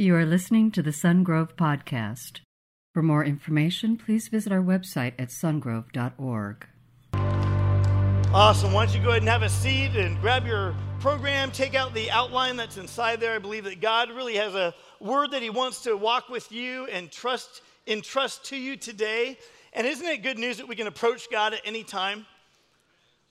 You are listening to the Sungrove Podcast. For more information, please visit our website at sungrove.org. Awesome. Why don't you go ahead and have a seat and grab your program, take out the outline that's inside there. I believe that God really has a word that He wants to walk with you and trust entrust to you today. And isn't it good news that we can approach God at any time?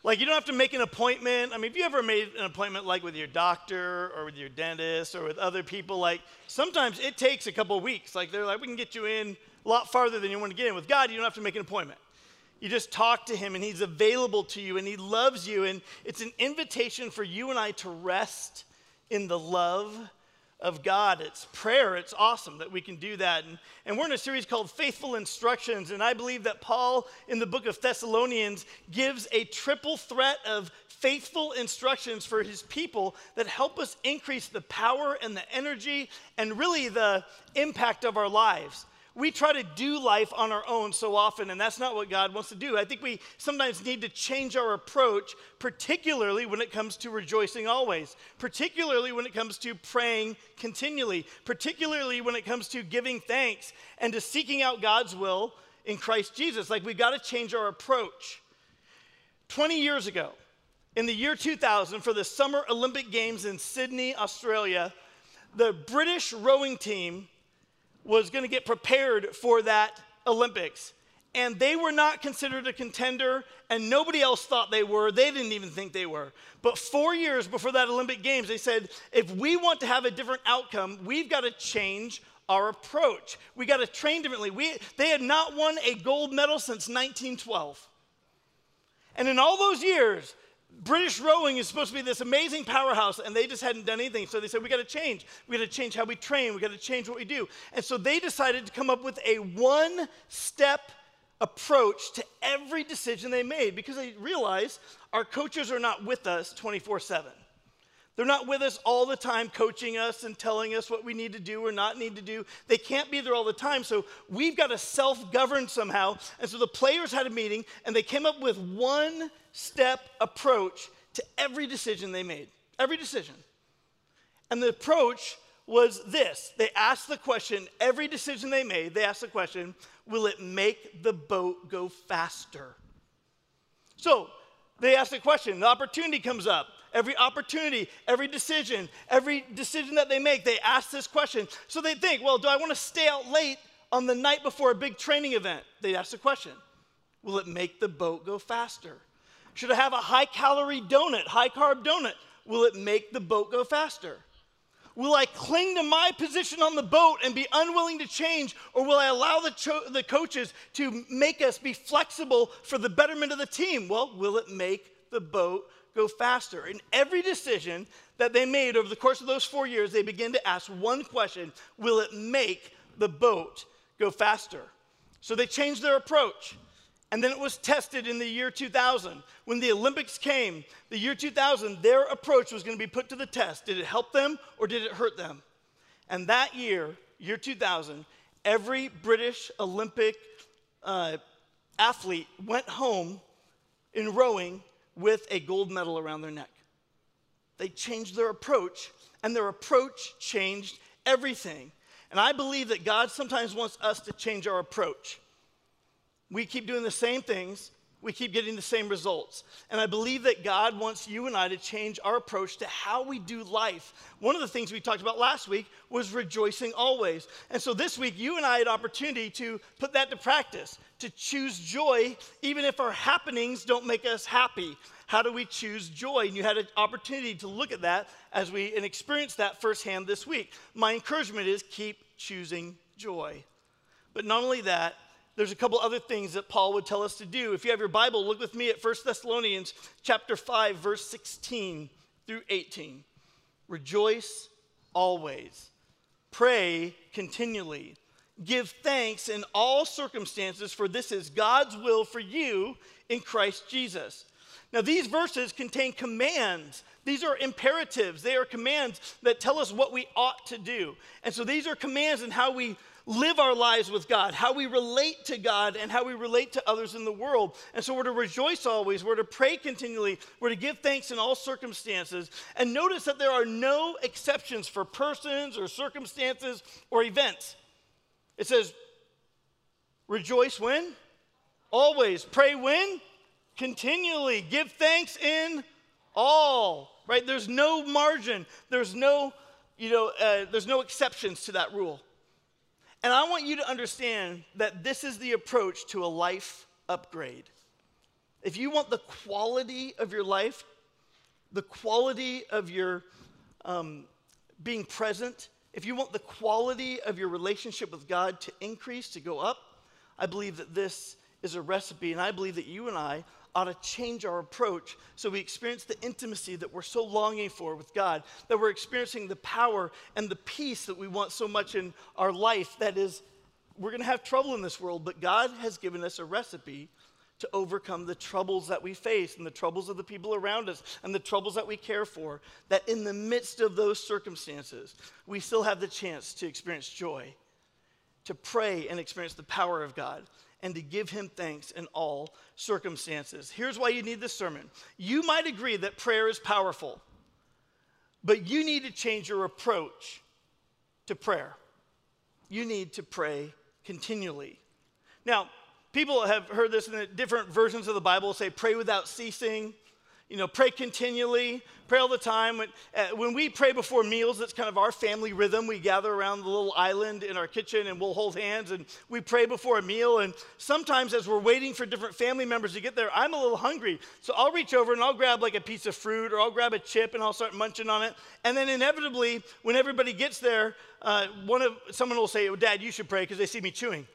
Like, you don't have to make an appointment. I mean, if you ever made an appointment like with your doctor or with your dentist or with other people, like, sometimes it takes a couple weeks. Like, they're like, we can get you in a lot farther than you want to get in. With God, you don't have to make an appointment. You just talk to Him and He's available to you and He loves you. And it's an invitation for you and I to rest in the love of God. It's prayer. It's awesome that we can do that. And, and we're in a series called Faithful Instructions. And I believe that Paul, in the book of Thessalonians, gives a triple threat of faithful instructions for his people that help us increase the power and the energy and really the impact of our lives we try to do life on our own so often, and that's not what God wants to do. I think we sometimes need to change our approach, particularly when it comes to rejoicing always, particularly when it comes to praying continually, particularly when it comes to giving thanks and to seeking out God's will in Christ Jesus. Like we've got to change our approach. 20 years ago, in the year 2000, for the Summer Olympic Games in Sydney, Australia, the British rowing team was going to get prepared for that Olympics. And they were not considered a contender, and nobody else thought they were. They didn't even think they were. But four years before that Olympic Games, they said, if we want to have a different outcome, we've got to change our approach. We got to train differently. We, they had not won a gold medal since 1912. And in all those years, British rowing is supposed to be this amazing powerhouse, and they just hadn't done anything. So they said, We got to change. We got to change how we train. We got to change what we do. And so they decided to come up with a one step approach to every decision they made because they realized our coaches are not with us 24 7. They're not with us all the time, coaching us and telling us what we need to do or not need to do. They can't be there all the time. So we've got to self govern somehow. And so the players had a meeting and they came up with one step approach to every decision they made. Every decision. And the approach was this they asked the question, every decision they made, they asked the question, will it make the boat go faster? So they asked the question, the opportunity comes up every opportunity, every decision, every decision that they make, they ask this question. So they think, well, do I want to stay out late on the night before a big training event? They ask the question Will it make the boat go faster? Should I have a high calorie donut, high carb donut? Will it make the boat go faster? Will I cling to my position on the boat and be unwilling to change, or will I allow the, cho- the coaches to make us be flexible for the betterment of the team? Well, will it make the boat go faster. In every decision that they made over the course of those four years, they began to ask one question Will it make the boat go faster? So they changed their approach. And then it was tested in the year 2000. When the Olympics came, the year 2000, their approach was going to be put to the test. Did it help them or did it hurt them? And that year, year 2000, every British Olympic uh, athlete went home in rowing with a gold medal around their neck. They changed their approach, and their approach changed everything. And I believe that God sometimes wants us to change our approach. We keep doing the same things, we keep getting the same results. And I believe that God wants you and I to change our approach to how we do life. One of the things we talked about last week was rejoicing always. And so this week, you and I had opportunity to put that to practice, to choose joy, even if our happenings don't make us happy. How do we choose joy? And you had an opportunity to look at that as we and experience that firsthand this week. My encouragement is keep choosing joy. But not only that, there's a couple other things that Paul would tell us to do. If you have your Bible, look with me at 1 Thessalonians chapter 5 verse 16 through 18. Rejoice always. Pray continually. Give thanks in all circumstances for this is God's will for you in Christ Jesus. Now, these verses contain commands. These are imperatives. They are commands that tell us what we ought to do. And so these are commands in how we live our lives with God, how we relate to God, and how we relate to others in the world. And so we're to rejoice always, we're to pray continually, we're to give thanks in all circumstances. And notice that there are no exceptions for persons or circumstances or events. It says, rejoice when? Always. Pray when? Continually. Give thanks in all. Right? There's no margin. There's no, you know, uh, there's no exceptions to that rule. And I want you to understand that this is the approach to a life upgrade. If you want the quality of your life, the quality of your um, being present, if you want the quality of your relationship with God to increase, to go up, I believe that this is a recipe, and I believe that you and I ought to change our approach so we experience the intimacy that we're so longing for with God, that we're experiencing the power and the peace that we want so much in our life. That is, we're going to have trouble in this world, but God has given us a recipe to overcome the troubles that we face and the troubles of the people around us and the troubles that we care for. That in the midst of those circumstances, we still have the chance to experience joy, to pray and experience the power of God and to give him thanks in all circumstances. Here's why you need this sermon. You might agree that prayer is powerful, but you need to change your approach to prayer. You need to pray continually. Now, people have heard this in different versions of the Bible say, pray without ceasing you know, pray continually, pray all the time. When, uh, when we pray before meals, that's kind of our family rhythm. We gather around the little island in our kitchen and we'll hold hands and we pray before a meal. And sometimes, as we're waiting for different family members to get there, I'm a little hungry. So I'll reach over and I'll grab like a piece of fruit or I'll grab a chip and I'll start munching on it. And then, inevitably, when everybody gets there, uh, one of someone will say, oh, Dad, you should pray because they see me chewing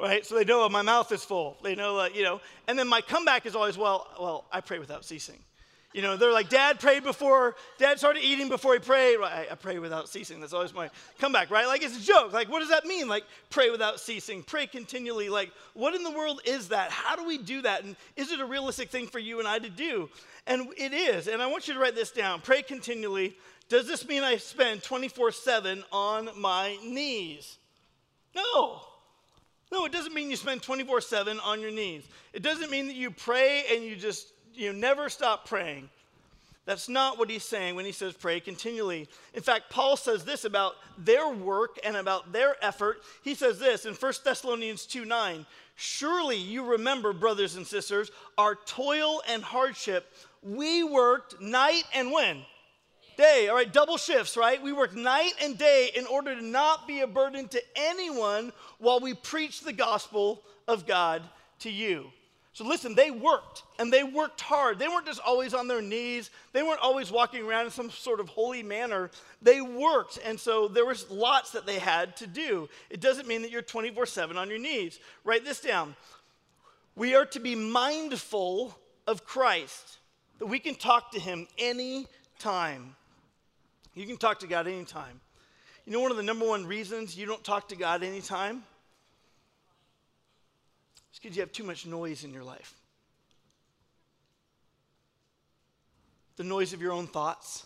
right? So they know my mouth is full. They know, uh, you know. And then my comeback is always, well, well, I pray without ceasing. You know, they're like, Dad prayed before, Dad started eating before he prayed. I, I pray without ceasing. That's always my comeback, right? Like, it's a joke. Like, what does that mean? Like, pray without ceasing, pray continually. Like, what in the world is that? How do we do that? And is it a realistic thing for you and I to do? And it is. And I want you to write this down pray continually. Does this mean I spend 24 7 on my knees? No. No, it doesn't mean you spend 24 7 on your knees. It doesn't mean that you pray and you just, you never stop praying. That's not what he's saying when he says pray continually. In fact, Paul says this about their work and about their effort. He says this in 1 Thessalonians 2 9. Surely you remember, brothers and sisters, our toil and hardship. We worked night and when? Day. All right, double shifts, right? We work night and day in order to not be a burden to anyone while we preach the gospel of God to you. So listen, they worked and they worked hard. They weren't just always on their knees. They weren't always walking around in some sort of holy manner. They worked. And so there was lots that they had to do. It doesn't mean that you're 24/7 on your knees. Write this down. We are to be mindful of Christ. That we can talk to him any time. You can talk to God anytime. You know, one of the number one reasons you don't talk to God anytime? It's because you have too much noise in your life. The noise of your own thoughts,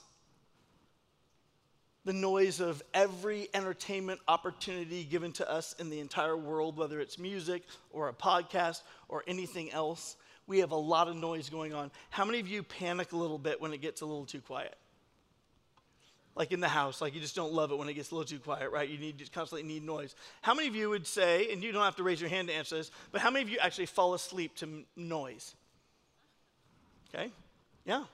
the noise of every entertainment opportunity given to us in the entire world, whether it's music or a podcast or anything else. We have a lot of noise going on. How many of you panic a little bit when it gets a little too quiet? Like in the house, like you just don't love it when it gets a little too quiet, right? You need constantly need noise. How many of you would say, and you don't have to raise your hand to answer this, but how many of you actually fall asleep to m- noise? Okay? Yeah.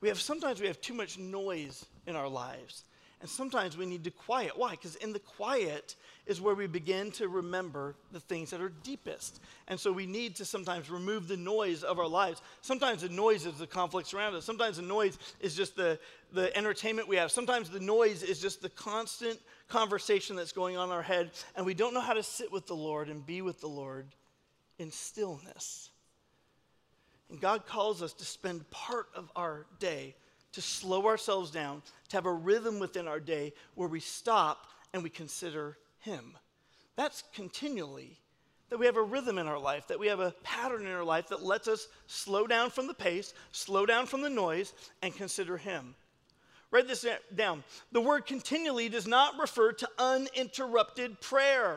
We have sometimes we have too much noise in our lives. And sometimes we need to quiet. Why? Because in the quiet is where we begin to remember the things that are deepest. And so we need to sometimes remove the noise of our lives. Sometimes the noise is the conflicts around us. Sometimes the noise is just the, the entertainment we have. Sometimes the noise is just the constant conversation that's going on in our head. And we don't know how to sit with the Lord and be with the Lord in stillness. And God calls us to spend part of our day to slow ourselves down, to have a rhythm within our day where we stop and we consider Him. That's continually that we have a rhythm in our life, that we have a pattern in our life that lets us slow down from the pace, slow down from the noise, and consider Him. Write this down. The word continually does not refer to uninterrupted prayer,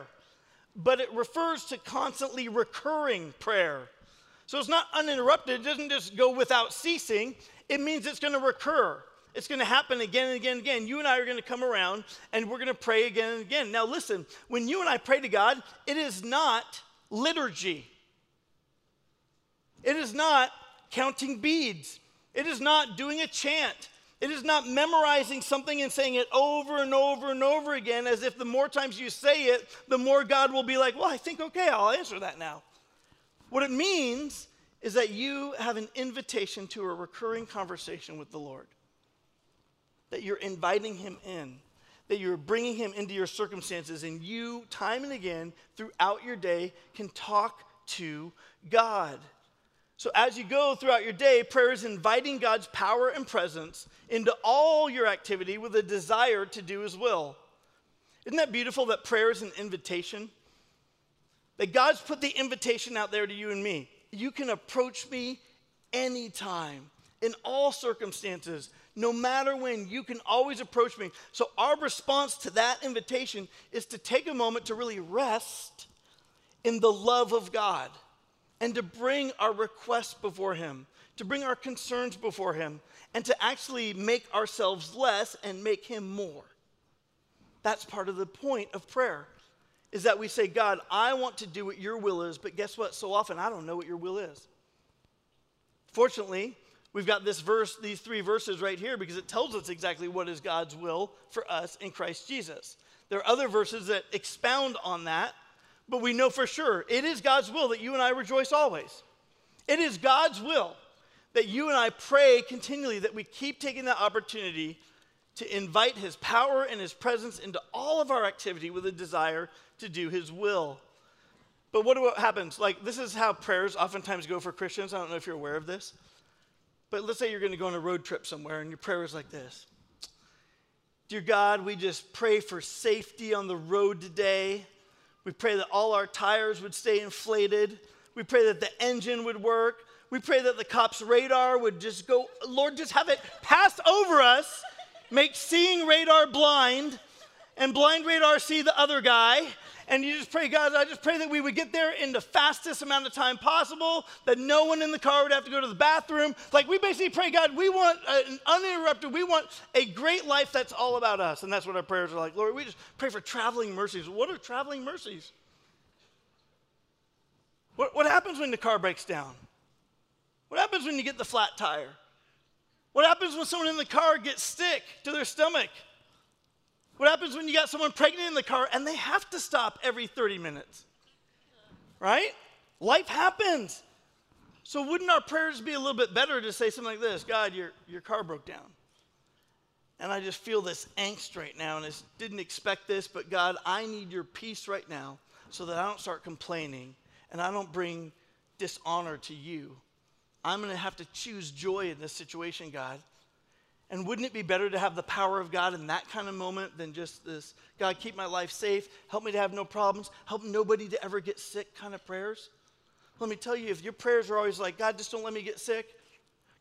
but it refers to constantly recurring prayer. So it's not uninterrupted, it doesn't just go without ceasing, it means it's going to recur. It's going to happen again and again and again. You and I are going to come around and we're going to pray again and again. Now, listen, when you and I pray to God, it is not liturgy, it is not counting beads, it is not doing a chant. It is not memorizing something and saying it over and over and over again as if the more times you say it, the more God will be like, well, I think, okay, I'll answer that now. What it means is that you have an invitation to a recurring conversation with the Lord, that you're inviting Him in, that you're bringing Him into your circumstances, and you, time and again, throughout your day, can talk to God. So, as you go throughout your day, prayer is inviting God's power and presence into all your activity with a desire to do His will. Isn't that beautiful that prayer is an invitation? That God's put the invitation out there to you and me. You can approach me anytime, in all circumstances, no matter when, you can always approach me. So, our response to that invitation is to take a moment to really rest in the love of God and to bring our requests before Him, to bring our concerns before Him, and to actually make ourselves less and make Him more. That's part of the point of prayer, is that we say, God, I want to do what your will is, but guess what? So often I don't know what your will is. Fortunately, we've got this verse, these three verses right here, because it tells us exactly what is God's will for us in Christ Jesus. There are other verses that expound on that, but we know for sure it is God's will that you and I rejoice always. It is God's will that you and I pray continually that we keep taking that opportunity to invite His power and His presence into all of our activity with a desire to do His will. But what, what happens? Like, this is how prayers oftentimes go for Christians. I don't know if you're aware of this. But let's say you're going to go on a road trip somewhere and your prayer is like this Dear God, we just pray for safety on the road today. We pray that all our tires would stay inflated. We pray that the engine would work. We pray that the cop's radar would just go, Lord, just have it pass over us, make seeing radar blind, and blind radar see the other guy, and you just pray, God, I just pray that we would get there in the fastest amount of time possible, that no one in the car would have to go to the bathroom. Like we basically pray, God, we want an uninterrupted, we want a great life that's all about us. And that's what our prayers are like. Lord, we just pray for traveling mercies. What are traveling mercies? What, what happens when the car breaks down? What happens when you get the flat tire? What happens when someone in the car gets sick to their stomach? What happens when you got someone pregnant in the car and they have to stop every 30 minutes? Right? Life happens. So, wouldn't our prayers be a little bit better to say something like this God, your, your car broke down. And I just feel this angst right now, and I didn't expect this, but God, I need your peace right now so that I don't start complaining and I don't bring dishonor to you. I'm going to have to choose joy in this situation, God. And wouldn't it be better to have the power of God in that kind of moment than just this, God, keep my life safe, help me to have no problems, help nobody to ever get sick kind of prayers? Let me tell you, if your prayers are always like, God, just don't let me get sick,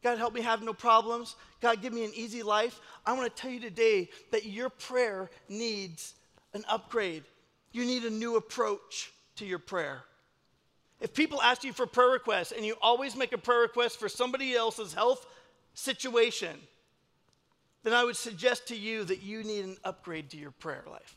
God, help me have no problems, God, give me an easy life, I want to tell you today that your prayer needs an upgrade. You need a new approach to your prayer. If people ask you for prayer requests and you always make a prayer request for somebody else's health situation, then I would suggest to you that you need an upgrade to your prayer life.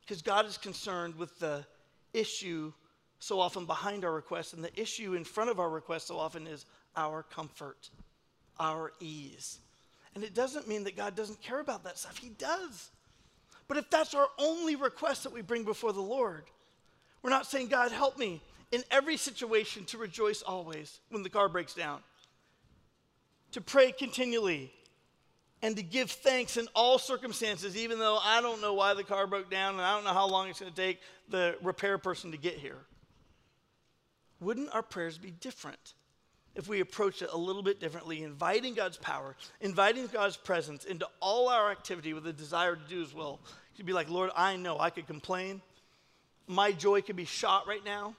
Because God is concerned with the issue so often behind our requests, and the issue in front of our requests so often is our comfort, our ease. And it doesn't mean that God doesn't care about that stuff, He does. But if that's our only request that we bring before the Lord, we're not saying, God, help me in every situation to rejoice always when the car breaks down to pray continually, and to give thanks in all circumstances, even though I don't know why the car broke down and I don't know how long it's going to take the repair person to get here. Wouldn't our prayers be different if we approached it a little bit differently, inviting God's power, inviting God's presence into all our activity with a desire to do His will? You'd be like, Lord, I know I could complain, my joy could be shot right now.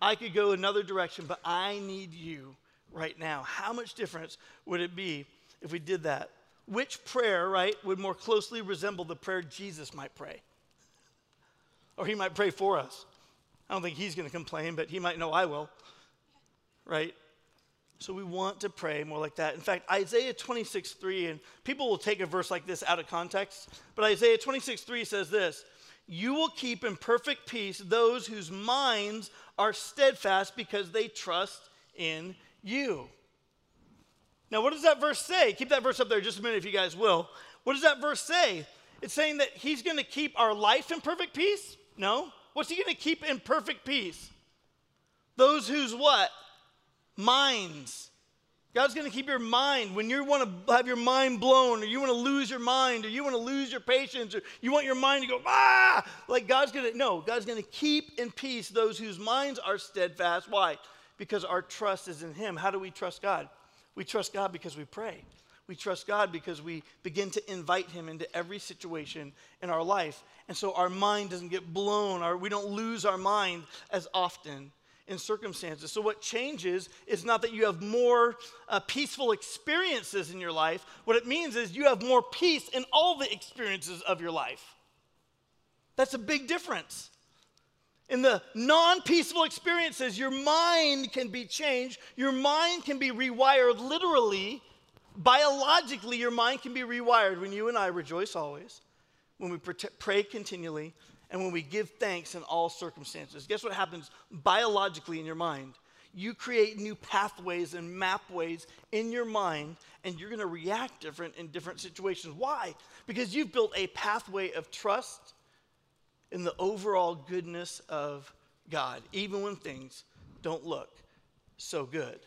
I could go another direction, but I need you right now. How much difference would it be if we did that? Which prayer, right, would more closely resemble the prayer Jesus might pray? Or he might pray for us. I don't think he's going to complain, but he might know I will, right? So we want to pray more like that. In fact, Isaiah 26, 3, and people will take a verse like this out of context, but Isaiah 26, 3 says this You will keep in perfect peace those whose minds are steadfast because they trust in you. Now, what does that verse say? Keep that verse up there just a minute if you guys will. What does that verse say? It's saying that he's going to keep our life in perfect peace? No. What's he going to keep in perfect peace? Those whose what? Minds. God's going to keep your mind. When you want to have your mind blown, or you want to lose your mind, or you want to lose your patience, or you want your mind to go, ah, like God's going to, no, God's going to keep in peace those whose minds are steadfast. Why? Because our trust is in Him. How do we trust God? We trust God because we pray. We trust God because we begin to invite Him into every situation in our life. And so our mind doesn't get blown, or we don't lose our mind as often in circumstances. So, what changes is not that you have more uh, peaceful experiences in your life. What it means is you have more peace in all the experiences of your life. That's a big difference. In the non peaceful experiences, your mind can be changed, your mind can be rewired literally Biologically, your mind can be rewired when you and I rejoice always, when we pray continually, and when we give thanks in all circumstances. Guess what happens biologically in your mind? You create new pathways and mapways in your mind, and you're to react different in different situations. Why? Because you've built a pathway of trust in the overall goodness of God, even when things don't look so good.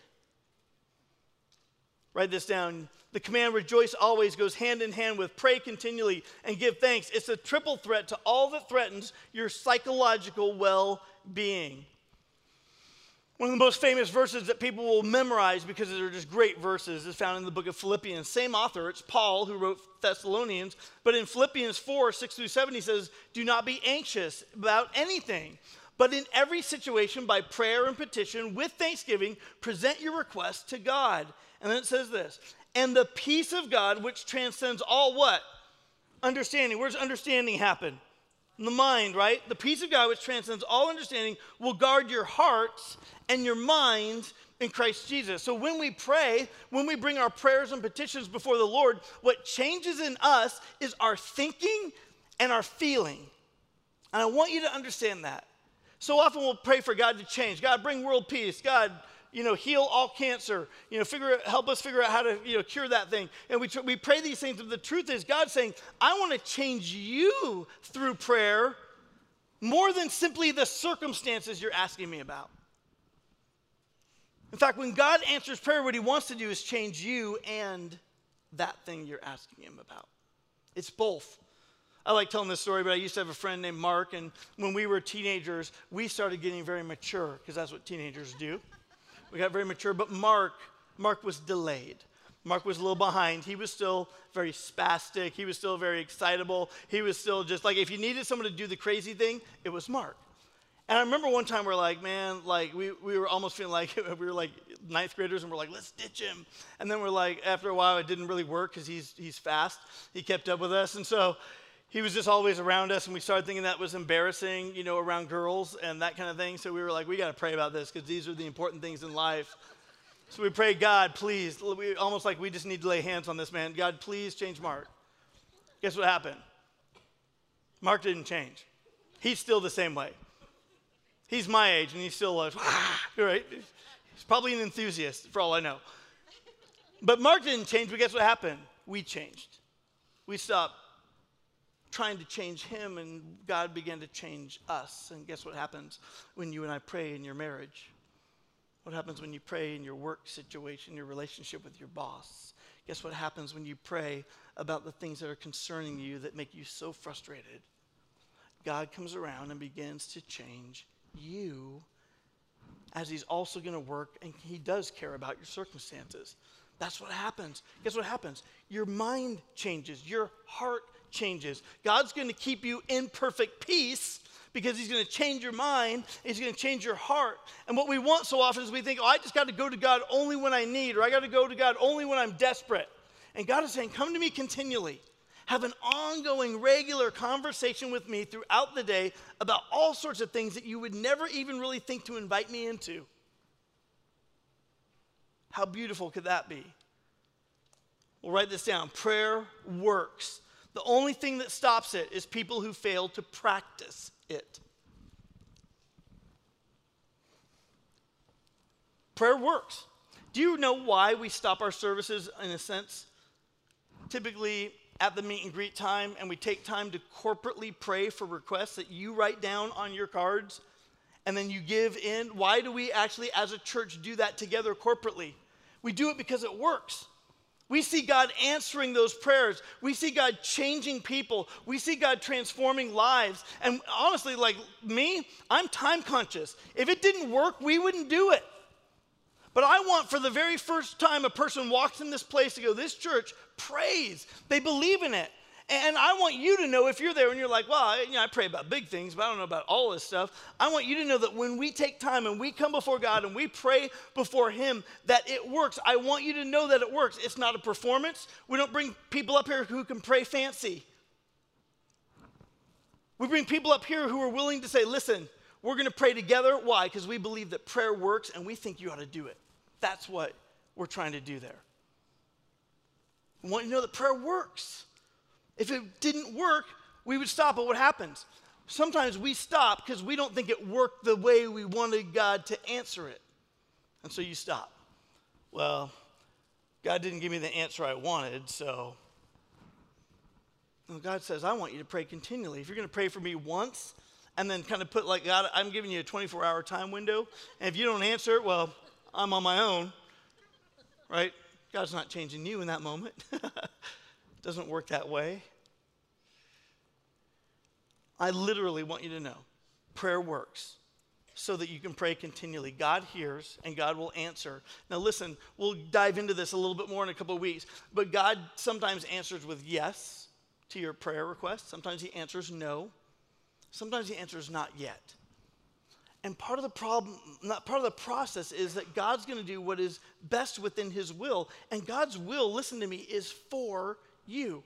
Write this down. The command rejoice always goes hand in hand with pray continually and give thanks. It's a triple threat to all that threatens your psychological well being. One of the most famous verses that people will memorize because they're just great verses is found in the book of Philippians. Same author, it's Paul who wrote Thessalonians. But in Philippians 4 6 through 7, he says, Do not be anxious about anything, but in every situation, by prayer and petition, with thanksgiving, present your requests to God. And then it says this, and the peace of God, which transcends all what? Understanding. Where's understanding happen? In the mind, right? The peace of God, which transcends all understanding, will guard your hearts and your minds in Christ Jesus. So when we pray, when we bring our prayers and petitions before the Lord, what changes in us is our thinking and our feeling. And I want you to understand that. So often we'll pray for God to change. God, bring world peace. God, you know, heal all cancer, you know, figure, help us figure out how to, you know, cure that thing. And we, we pray these things, but the truth is God's saying, I want to change you through prayer more than simply the circumstances you're asking me about. In fact, when God answers prayer, what he wants to do is change you and that thing you're asking him about. It's both. I like telling this story, but I used to have a friend named Mark, and when we were teenagers, we started getting very mature because that's what teenagers do. We got very mature, but Mark, Mark was delayed. Mark was a little behind. He was still very spastic. He was still very excitable. He was still just like, if you needed someone to do the crazy thing, it was Mark. And I remember one time we're like, man, like we, we were almost feeling like we were like ninth graders and we're like, let's ditch him. And then we're like, after a while, it didn't really work because he's, he's fast. He kept up with us. And so he was just always around us, and we started thinking that was embarrassing, you know, around girls and that kind of thing. So we were like, we got to pray about this because these are the important things in life. So we prayed, God, please, we, almost like we just need to lay hands on this man. God, please change Mark. Guess what happened? Mark didn't change. He's still the same way. He's my age, and he's still like, right? He's probably an enthusiast, for all I know. But Mark didn't change, but guess what happened? We changed. We stopped trying to change him, and God began to change us. And guess what happens when you and I pray in your marriage? What happens when you pray in your work situation, your relationship with your boss? Guess what happens when you pray about the things that are concerning you that make you so frustrated? God comes around and begins to change you as He's also going to work, and He does care about your circumstances. That's what happens. Guess what happens? Your mind changes, your heart changes. God's going to keep you in perfect peace because he's going to change your mind, he's going to change your heart. And what we want so often is we think, oh, I just got to go to God only when I need, or I got to go to God only when I'm desperate. And God is saying, come to me continually. Have an ongoing, regular conversation with me throughout the day about all sorts of things that you would never even really think to invite me into. How beautiful could that be? We'll write this down. Prayer works. The only thing that stops it is people who fail to practice it. Prayer works. Do you know why we stop our services in a sense? Typically at the meet and greet time, and we take time to corporately pray for requests that you write down on your cards and then you give in. Why do we actually, as a church, do that together corporately? We do it because it works. We see God answering those prayers. We see God changing people. We see God transforming lives. And honestly, like me, I'm time conscious. If it didn't work, we wouldn't do it. But I want for the very first time a person walks in this place to go, this church prays. They believe in it. And I want you to know if you're there and you're like, well, I, you know, I pray about big things, but I don't know about all this stuff. I want you to know that when we take time and we come before God and we pray before Him, that it works. I want you to know that it works. It's not a performance. We don't bring people up here who can pray fancy. We bring people up here who are willing to say, listen, we're going to pray together. Why? Because we believe that prayer works and we think you ought to do it. That's what we're trying to do there. I want you to know that prayer works. If it didn't work, we would stop. But what happens? Sometimes we stop because we don't think it worked the way we wanted God to answer it. And so you stop. Well, God didn't give me the answer I wanted, so. Well, God says, I want you to pray continually. If you're going to pray for me once and then kind of put, like, God, I'm giving you a 24 hour time window, and if you don't answer well, I'm on my own, right? God's not changing you in that moment. Doesn't work that way. I literally want you to know prayer works so that you can pray continually. God hears and God will answer. Now, listen, we'll dive into this a little bit more in a couple of weeks, but God sometimes answers with yes to your prayer request, sometimes He answers no, sometimes He answers not yet. And part of the problem, not part of the process is that God's going to do what is best within his will. And God's will, listen to me, is for you.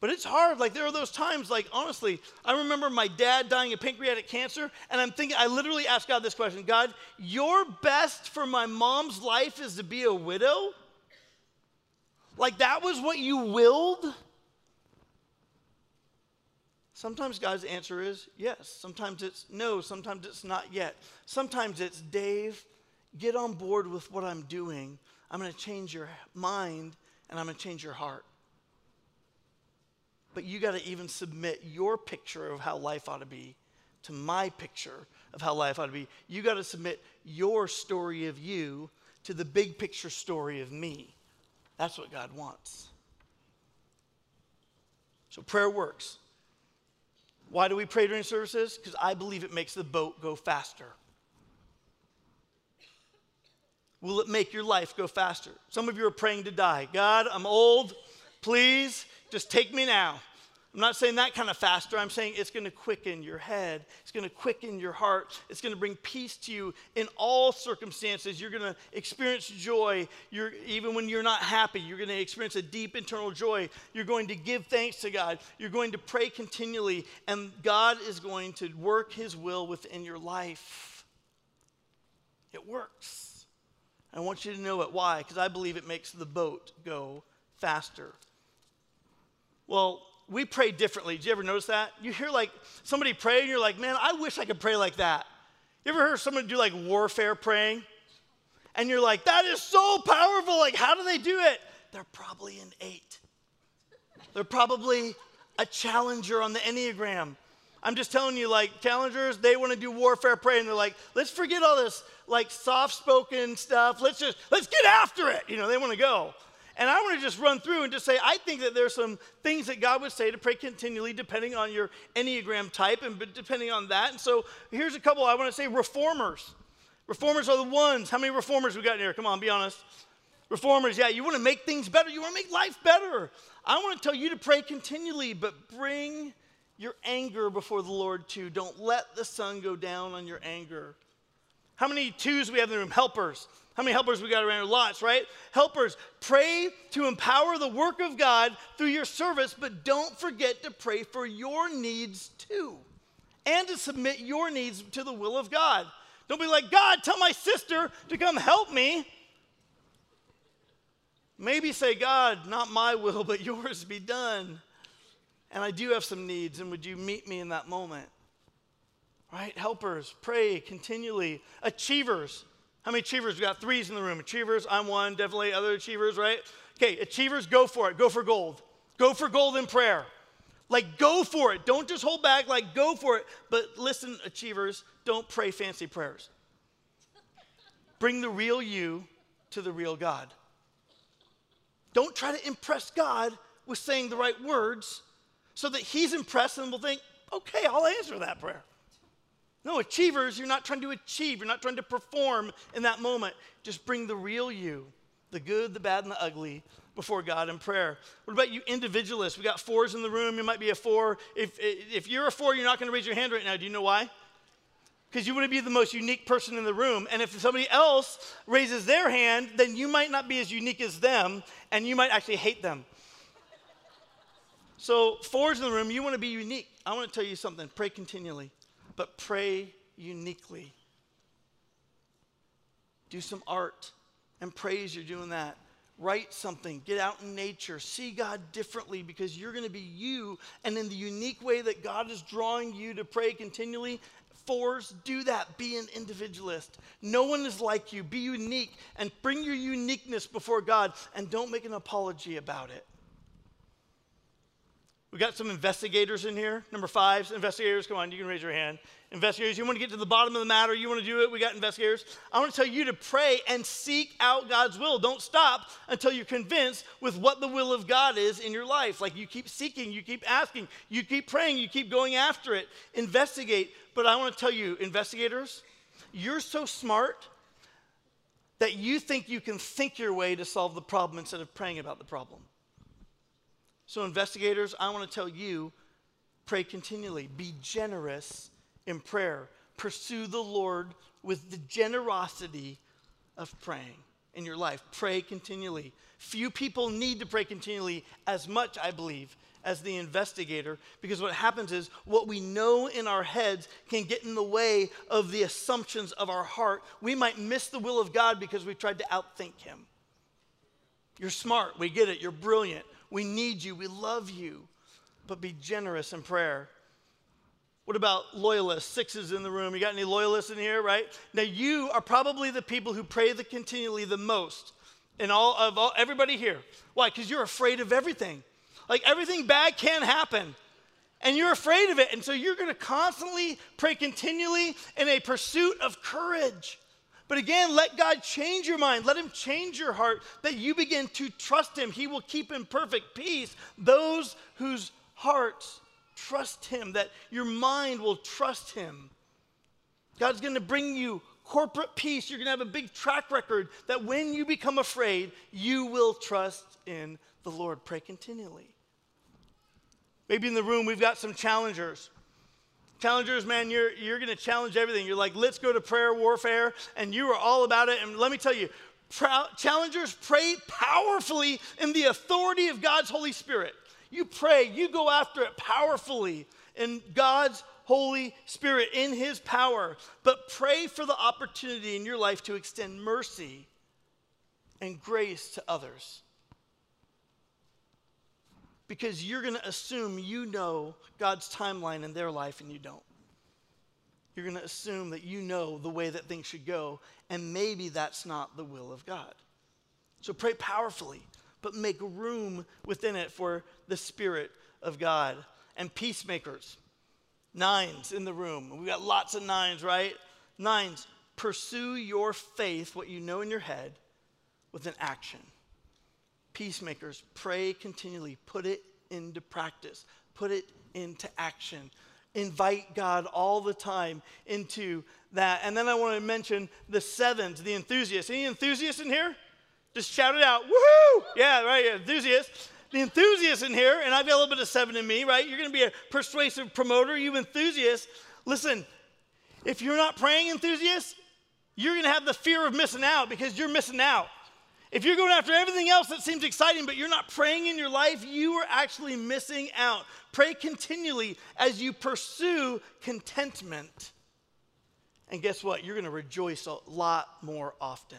But it's hard. Like, there are those times, like, honestly, I remember my dad dying of pancreatic cancer, and I'm thinking, I literally asked God this question God, your best for my mom's life is to be a widow? Like, that was what you willed? Sometimes God's answer is yes. Sometimes it's no. Sometimes it's not yet. Sometimes it's Dave, get on board with what I'm doing. I'm going to change your mind and I'm going to change your heart. But you got to even submit your picture of how life ought to be to my picture of how life ought to be. You got to submit your story of you to the big picture story of me. That's what God wants. So prayer works. Why do we pray during services? Because I believe it makes the boat go faster. Will it make your life go faster? Some of you are praying to die. God, I'm old. Please just take me now. I'm not saying that kind of faster. I'm saying it's going to quicken your head. It's going to quicken your heart. It's going to bring peace to you in all circumstances. You're going to experience joy. You're, even when you're not happy, you're going to experience a deep internal joy. You're going to give thanks to God. You're going to pray continually, and God is going to work His will within your life. It works. I want you to know it. Why? Because I believe it makes the boat go faster. Well, we pray differently. Did you ever notice that? You hear like somebody pray and you're like, man, I wish I could pray like that. You ever heard someone do like warfare praying? And you're like, that is so powerful. Like, how do they do it? They're probably an eight. They're probably a challenger on the Enneagram. I'm just telling you, like, challengers, they want to do warfare praying. They're like, let's forget all this, like, soft spoken stuff. Let's just, let's get after it. You know, they want to go. And I want to just run through and just say, I think that there's some things that God would say to pray continually, depending on your Enneagram type and depending on that. And so here's a couple I want to say reformers. Reformers are the ones. How many reformers we got in here? Come on, be honest. Reformers, yeah, you want to make things better. You want to make life better. I want to tell you to pray continually, but bring your anger before the Lord too. Don't let the sun go down on your anger. How many twos we have in the room? Helpers. How many helpers we got around? here? Lots, right? Helpers, pray to empower the work of God through your service, but don't forget to pray for your needs too and to submit your needs to the will of God. Don't be like, God, tell my sister to come help me. Maybe say, God, not my will, but yours be done. And I do have some needs, and would you meet me in that moment? Right? Helpers, pray continually. Achievers. How many achievers? We got threes in the room. Achievers, I'm one, definitely other achievers, right? Okay, achievers, go for it. Go for gold. Go for gold in prayer. Like, go for it. Don't just hold back, like, go for it. But listen, achievers, don't pray fancy prayers. Bring the real you to the real God. Don't try to impress God with saying the right words so that He's impressed and will think, okay, I'll answer that prayer. No, achievers, you're not trying to achieve, you're not trying to perform in that moment. Just bring the real you, the good, the bad, and the ugly before God in prayer. What about you individualists? We got fours in the room. You might be a four. If, if you're a four, you're not going to raise your hand right now. Do you know why? Because you want to be the most unique person in the room. And if somebody else raises their hand, then you might not be as unique as them, and you might actually hate them. So, fours in the room, you want to be unique. I want to tell you something pray continually but pray uniquely. Do some art and praise you're doing that. Write something, get out in nature, see God differently because you're going to be you. And in the unique way that God is drawing you to pray continually, fours, do that. Be an individualist. No one is like you. Be unique and bring your uniqueness before God and don't make an apology about it. We got some investigators in here. Number five, investigators, come on, you can raise your hand. Investigators, you want to get to the bottom of the matter, you want to do it, we got investigators. I want to tell you to pray and seek out God's will. Don't stop until you're convinced with what the will of God is in your life. Like you keep seeking, you keep asking, you keep praying, you keep going after it. Investigate. But I want to tell you, investigators, you're so smart that you think you can think your way to solve the problem instead of praying about the problem. So, investigators, I want to tell you pray continually, be generous in prayer, pursue the Lord with the generosity of praying in your life. Pray continually. Few people need to pray continually as much, I believe, as the investigator, because what happens is what we know in our heads can get in the way of the assumptions of our heart. We might miss the will of God because we tried to outthink Him. You're smart, we get it, you're brilliant, we need you. We love you. But be generous in prayer. What about loyalists? Sixes in the room. You got any loyalists in here, right? Now, you are probably the people who pray the continually the most in all of all, everybody here. Why? Because you're afraid of everything. Like everything bad can happen. And you're afraid of it. And so you're going to constantly pray continually in a pursuit of courage. But again, let God change your mind. Let Him change your heart that you begin to trust Him. He will keep in perfect peace those whose hearts trust Him, that your mind will trust Him. God's going to bring you corporate peace. You're going to have a big track record that when you become afraid, you will trust in the Lord. Pray continually. Maybe in the room, we've got some challengers. Challengers, man, you're, you're going to challenge everything. You're like, let's go to prayer warfare, and you are all about it. And let me tell you, challengers pray powerfully in the authority of God's Holy Spirit. You pray, you go after it powerfully in God's Holy Spirit, in His power. But pray for the opportunity in your life to extend mercy and grace to others because you're going to assume you know God's timeline in their life and you don't. You're going to assume that you know the way that things should go, and maybe that's not the will of God. So pray powerfully, but make room within it for the Spirit of God. And peacemakers, nines in the room. We've got lots of nines, right? Nines, pursue your faith, what you know in your head, with an action peacemakers, pray continually, put it into practice, put it into action. Invite God all the time into that. And then I want to mention the sevens, the enthusiasts. Any enthusiasts in here? Just shout it out. Woohoo! Yeah, right, yeah, enthusiasts. The enthusiast in here, and I've got a little bit of seven in me, right? You're going to be a persuasive promoter, you enthusiast. Listen, if you're not praying enthusiast, you're going to have the fear of missing out because you're missing out. If you're going after everything else that seems exciting, but you're not praying in your life, you are actually missing out. Pray continually as you pursue contentment. And guess what? You're going to rejoice a lot more often.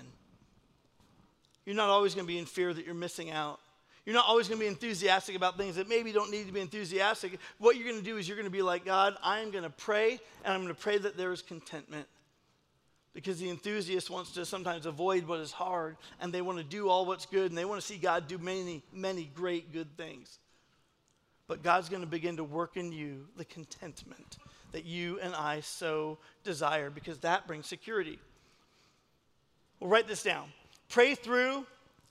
You're not always going to be in fear that you're missing out. You're not always going to be enthusiastic about things that maybe don't need to be enthusiastic. What you're going to do is you're going to be like, God, I'm going to pray, and I'm going to pray that there is contentment. Because the enthusiast wants to sometimes avoid what is hard, and they want to do all what's good, and they want to see God do many, many great good things. But God's going to begin to work in you the contentment that you and I so desire, because that brings security. Well, write this down. Pray through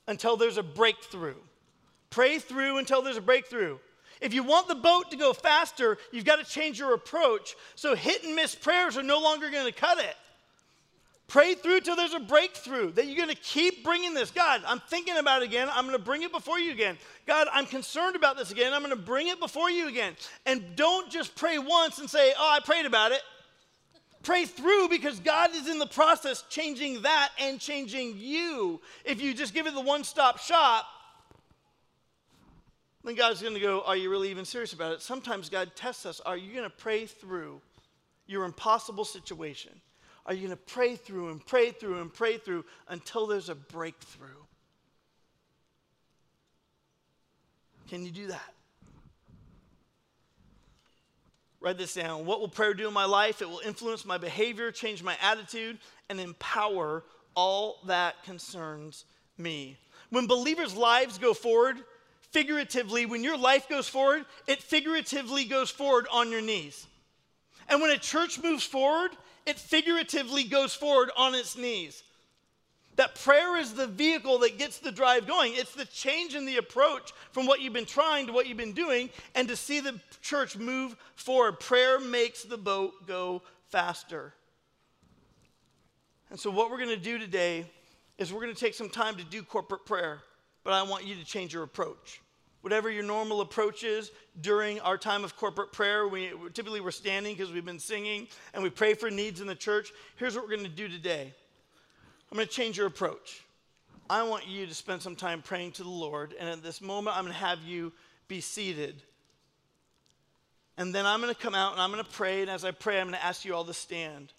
until there's a breakthrough. Pray through until there's a breakthrough. If you want the boat to go faster, you've got to change your approach. So hit and miss prayers are no longer going to cut it. Pray through till there's a breakthrough, that you're going to keep bringing this. God, I'm thinking about it again. I'm going to bring it before you again. God, I'm concerned about this again. I'm going to bring it before you again. And don't just pray once and say, oh, I prayed about it. Pray through because God is in the process changing that and changing you. If you just give it the one stop shop, then God's going to go, Are you really even serious about it? Sometimes God tests us. Are you going to pray through your impossible situation? Are you going to pray through and pray through and pray through until there's a breakthrough? Can you do that? Write this down. What will prayer do in my life? It will influence my behavior, change my attitude, and empower all that concerns me. When believers' lives go forward, figuratively, when your life goes forward, it figuratively goes forward on your knees. And when a church moves forward, it figuratively goes forward on its knees. That prayer is the vehicle that gets the drive going. It's the change in the approach from what you've been trying to what you've been doing, and to see the church move forward. Prayer makes the boat go faster. And so, what we're going to do today is we're going to take some time to do corporate prayer, but I want you to change your approach whatever your normal approach is during our time of corporate prayer. We typically we're standing because we've been singing and we pray for needs in the church. Here's what we're going to do today. I'm going to change your approach. I want you to spend some time praying to the Lord, and at this moment, I'm going to have you be seated. And then I'm going to come out and I'm going to pray, and as I pray, I'm going to ask you all to stand.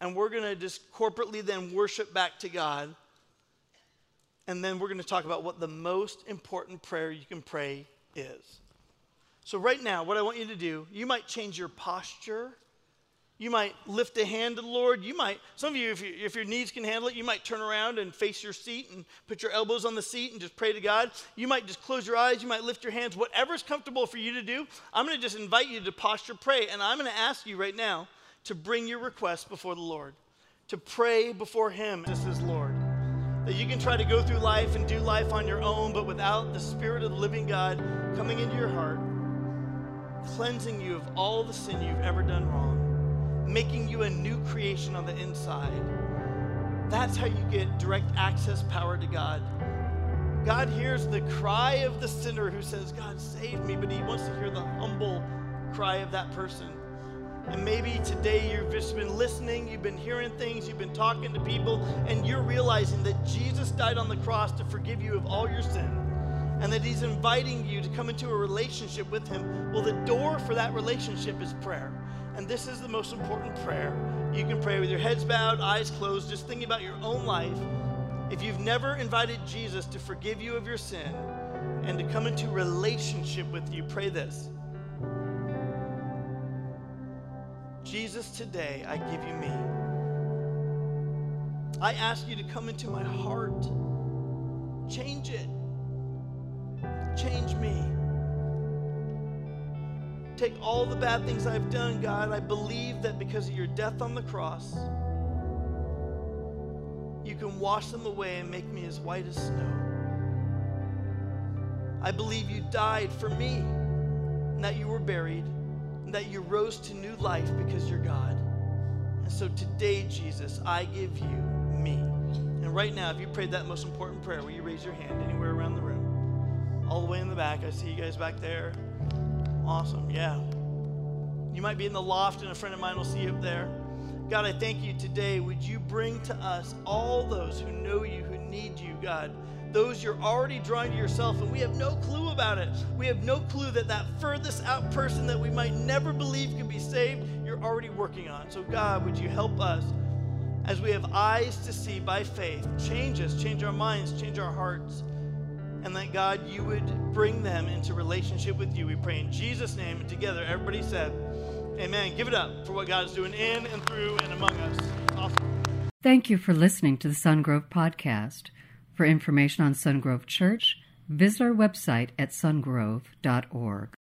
And we're going to just corporately then worship back to God and then we're going to talk about what the most important prayer you can pray is. So, right now, what I want you to do, you might change your posture. You might lift a hand to the Lord. You might, some of you if, you, if your knees can handle it, you might turn around and face your seat and put your elbows on the seat and just pray to God. You might just close your eyes. You might lift your hands. Whatever's comfortable for you to do, I'm going to just invite you to posture pray. And I'm going to ask you right now to bring your request before the Lord, to pray before Him as His Lord that you can try to go through life and do life on your own, but without the Spirit of the living God coming into your heart, cleansing you of all the sin you've ever done wrong, making you a new creation on the inside. That's how you get direct access power to God. God hears the cry of the sinner who says, God, save me, but he wants to hear the humble cry of that person. And maybe today you've just been listening, you've been hearing things, you've been talking to people, and you're realizing that Jesus died on the cross to forgive you of all your sin and that He's inviting you to come into a relationship with Him. Well, the door for that relationship is prayer. And this is the most important prayer. You can pray with your heads bowed, eyes closed, just thinking about your own life. If you've never invited Jesus to forgive you of your sin and to come into relationship with you, pray this. Jesus, today I give you me. I ask you to come into my heart. Change it. Change me. Take all the bad things I've done, God. I believe that because of your death on the cross, you can wash them away and make me as white as snow. I believe you died for me and that you were buried and that you rose to new life because you're God. And so today, Jesus, I give you me. And right now, if you prayed that most important prayer, will you raise your hand anywhere around the room? all the way in the back. I see you guys back there. Awesome. Yeah. You might be in the loft, and a friend of mine will see you up there. God, I thank you today. Would you bring to us all those who know you, who need you, God? Those you're already drawing to yourself, and we have no clue about it. We have no clue that that furthest out person that we might never believe can be saved, you're already working on. So, God, would you help us as we have eyes to see by faith? Change us, change our minds, change our hearts and that God, you would bring them into relationship with you. We pray in Jesus' name. And together, everybody said, Amen. Give it up for what God is doing in and through and among us. Awesome. Thank you for listening to the Sungrove Podcast. For information on Sungrove Church, visit our website at sungrove.org.